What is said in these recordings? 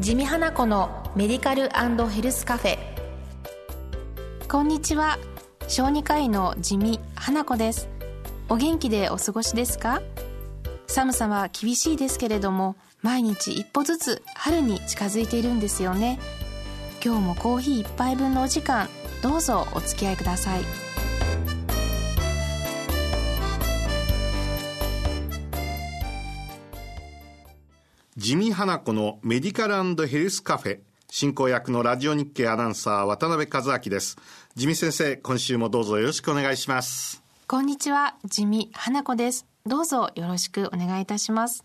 地味花子のメディカルヘルスカフェ。こんにちは。小児科医の地味花子です。お元気でお過ごしですか？寒さは厳しいですけれども毎日一歩ずつ春に近づいているんですよね。今日もコーヒー一杯分のお時間どうぞお付き合いください。地味花子のメディカルヘルスカフェ進行役のラジオ日経アナウンサー渡辺和明です地味先生今週もどうぞよろしくお願いしますこんにちは地味花子ですどうぞよろしくお願いいたします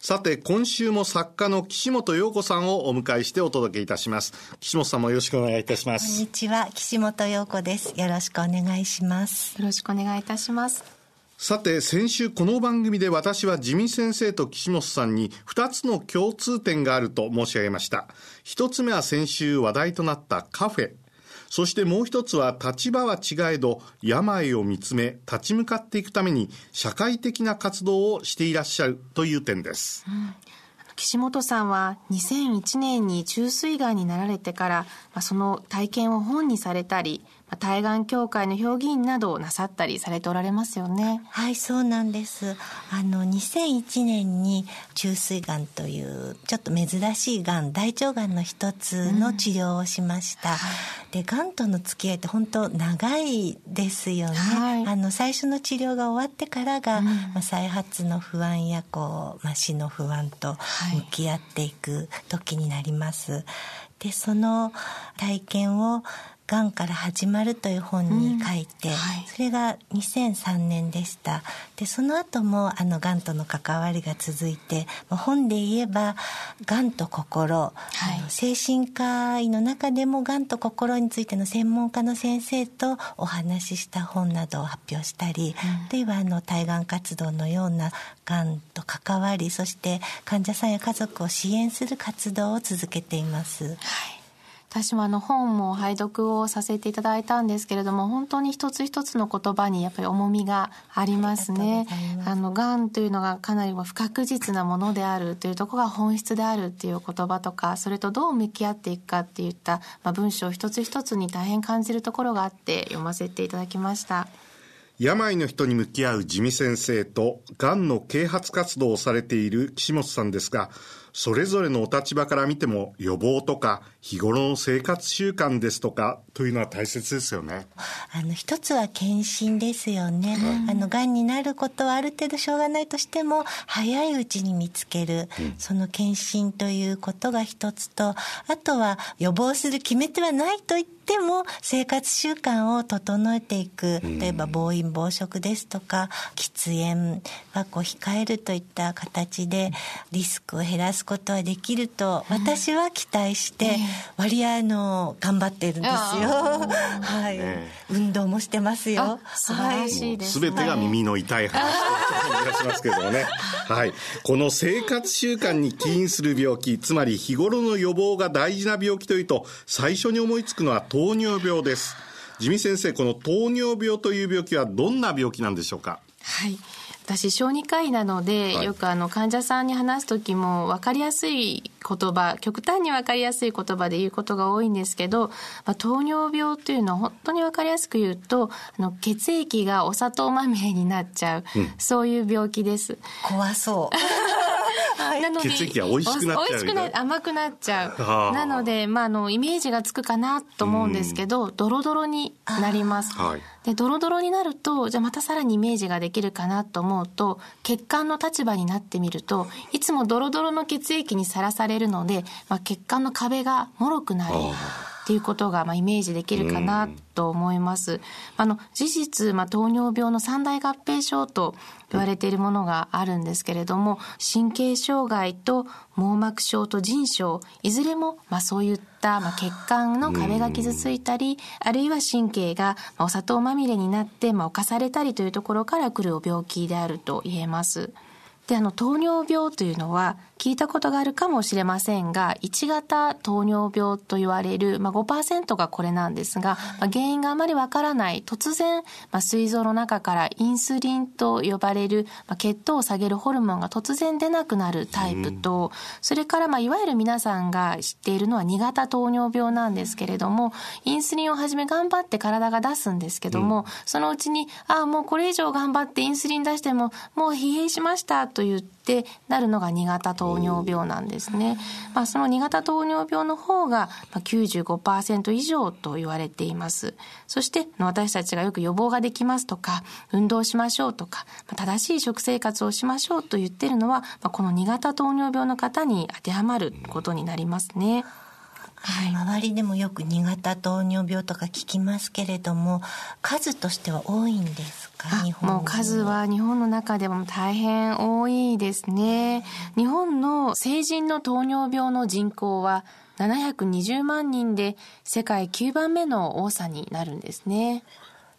さて、今週も作家の岸本陽子さんをお迎えしてお届けいたします。岸本さんもよろしくお願いいたします。こんにちは、岸本陽子です。よろしくお願いします。よろしくお願いいたします。さて、先週この番組で私は地味先生と岸本さんに2つの共通点があると申し上げました。1つ目は先週話題となったカフェ。そしてもう一つは立場は違えど病を見つめ立ち向かっていくために社会的な活動をしていらっしゃるという点です。うん岸本さんは2001年に虫垂がんになられてから、まあ、その体験を本にされたり、対岸協会の評議員などをなさったりされておられますよね。はい、そうなんです。あの、2001年に虫垂がんというちょっと珍しいがん、大腸がんの一つの治療をしました。うんはい、で、がんとの付き合いって本当長いですよね。はい、あの、最初の治療が終わってからが、うん、まあ、再発の不安やこう、まあ、死の不安と向き合っていく時になります。で、その体験をがんから始まるという本に書いて、うんはい、それが2003年でした。で、その後も、あの、がんとの関わりが続いて、本で言えば、がんと心、はい、精神科医の中でもがんと心についての専門家の先生とお話しした本などを発表したり、うん、あるいは、あの、対がん活動のようながんと関わり、そして患者さんや家族を支援する活動を続けています。はい私もあの本も拝読をさせていただいたんですけれども本当に一つ一つの言葉にやっぱり重みがありますね。あのがんというのがかなり不確実なものであるというところが本質であるっていう言葉とかそれとどう向き合っていくかっていった、まあ、文章一つ一つに大変感じるところがあって読ませていただきました。病の人に向き合う地味先生と、がんの啓発活動をされている岸本さんですが、それぞれのお立場から見ても予防とか日頃の生活習慣ですとかというのは大切ですよね。あの一つは検診ですよね。うん、あの癌になることはある程度しょうがないとしても早いうちに見つける、うん、その検診ということが一つと、あとは予防する決め手はないと言ってでも生活習慣を整えていく。例えば暴飲暴食ですとか喫煙はこう控えるといった形でリスクを減らすことはできると私は期待して割合の頑張ってるんですよ。はい、運動もしてますよ。素晴らしいです、ね。てが耳の痛い話と感じがしますけどもね。はい。この生活習慣に起因する病気、つまり日頃の予防が大事な病気というと、最初に思いつくのは糖尿病です。地味先生、この糖尿病という病気はどんな病気なんでしょうか？はい。私小児科医なので、はい、よくあの患者さんに話す時も分かりやすい言葉極端に分かりやすい言葉で言うことが多いんですけど、まあ、糖尿病というのは本当に分かりやすく言うとあの血液がお砂糖まみれになっちゃう、うん、そういう病気です。怖そうなので血液が美味しくなっちゃうくな甘くなっちゃう。なので、まあ、あのイメージがつくかなと思うんですけど、ドロドロになります、はい、でドロドロになるとじゃあまたさらにイメージができるかなと思うと血管の立場になってみるといつもドロドロの血液にさらされるので、まあ、血管の壁が脆くなりっていうことが、まあ、イメージできるかなと思います。あの、事実、まあ、糖尿病の三大合併症と言われているものがあるんですけれども、神経障害と網膜症と腎症、いずれも、まあ、そういった、まあ、血管の壁が傷ついたり、あるいは神経が、まあ、お砂糖まみれになって、まあ、侵されたりというところから来る病気であると言えます。で、あの、糖尿病というのは、聞いたことがあるかもしれませんが、1型糖尿病と言われる、まあ、5%がこれなんですが、まあ、原因があまりわからない、突然、まあ、膵臓の中からインスリンと呼ばれる、まあ、血糖を下げるホルモンが突然出なくなるタイプと、それから、まあ、いわゆる皆さんが知っているのは2型糖尿病なんですけれども、インスリンをはじめ頑張って体が出すんですけども、そのうちに、ああ、もうこれ以上頑張ってインスリン出しても、もう疲弊しましたと言って、なるのが2型糖尿病なんですね。まあ、その2型糖尿病の方が95%以上と言われています。そして私たちがよく予防ができますとか、運動しましょうとか、正しい食生活をしましょうと言ってるのは、この2型糖尿病の方に当てはまることになりますね。はい、周りでもよく2型糖尿病とか聞きますけれども数としては多いんですか？日本もう数は日本の中でも大変多いですね。日本の成人の糖尿病の人口は720万人で世界9番目の多さになるんですね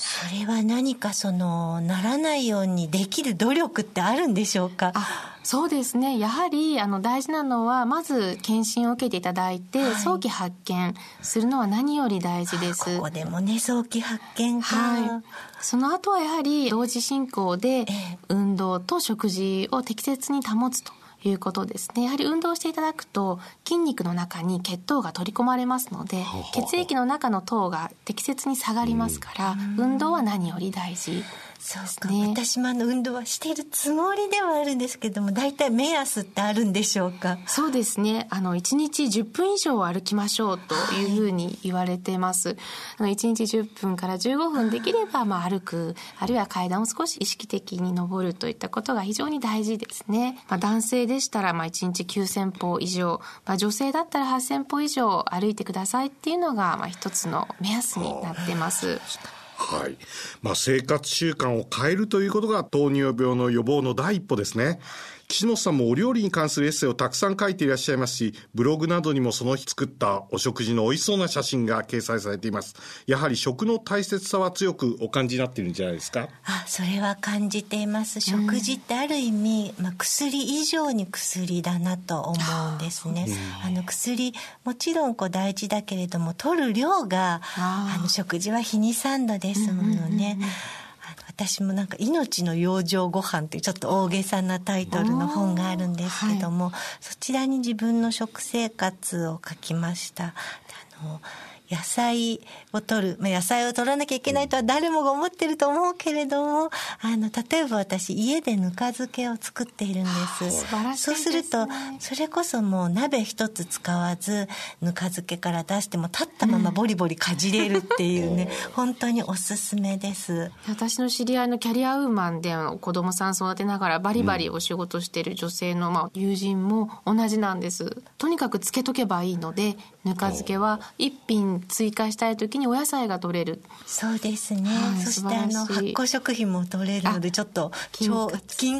それは何かそのならないようにできる努力ってあるんでしょうか？そうですね。やはりあの大事なのはまず検診を受けていただいて、はい、早期発見するのは何より大事です。ここでもね早期発見はい、その後はやはり同時進行で運動と食事を適切に保つということですね。やはり運動していただくと筋肉の中に血糖が取り込まれますので、血液の中の糖が適切に下がりますから、運動は何より大事。そうか、ね、私もあの運動はしているつもりではあるんですけども大体目安ってあるんでしょうか？そうですね。あの1日10分以上歩きましょうというふうに言われてます、はい、1日10分から15分できればまあ歩くあるいは階段を少し意識的に登るといったことが非常に大事ですね、まあ、男性でしたらまあ1日9000歩以上、まあ、女性だったら8000歩以上歩いてくださいっていうのがまあ一つの目安になってます。はい。まあ、生活習慣を変えるということが糖尿病の予防の第一歩ですね。岸本さんもお料理に関するエッセイをたくさん書いていらっしゃいますし、ブログなどにもその日作ったお食事の美味しそうな写真が掲載されています。やはり食の大切さは強くお感じになっているんじゃないですか？あ、それは感じています。食事ってある意味、まあ、薬以上に薬だなと思うんですね。あの薬、もちろんこう大事だけれども、取る量が、あの食事は日に3度ですものね。私もなんか「命の養生ご飯っていうちょっと大げさなタイトルの本があるんですけども、はい、そちらに自分の食生活を書きました。あの野菜を取る、まあ、野菜を取らなきゃいけないとは誰もが思ってると思うけれども、あの、例えば私、家でぬか漬けを作っているんです。素晴らしい、ね、そうすると、それこそもう鍋一つ使わず、ぬか漬けから出しても立ったままボリボリかじれるっていうね、う ん、本当におすすめです。私の知り合いのキャリアウーマンで子供さん育てながらバリバリお仕事している女性の、まあ、友人も同じなんです。とにかく漬けとけばいいので、ぬか漬けは一品追加したい時にお野菜が取れる。そうですね、はい、そしてあの発酵食品も取れるのでちょっと金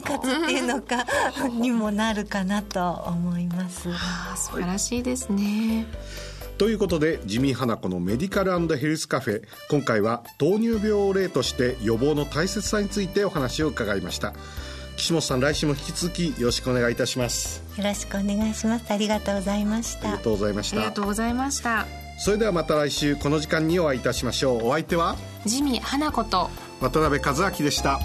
活。っていうのか にもなるかなと思います。素晴らしいですね。ということで地味花子のメディカルヘルスカフェ。今回は糖尿病を例として予防の大切さについてお話を伺いました。岸本さん来週も引き続きよろしくお願いいたします。よろしくお願いします。ありがとうございました。ありがとうございました。ありがとうございましたそれではまた来週この時間にお会いいたしましょう。お相手は？地味花子と。渡辺和明でした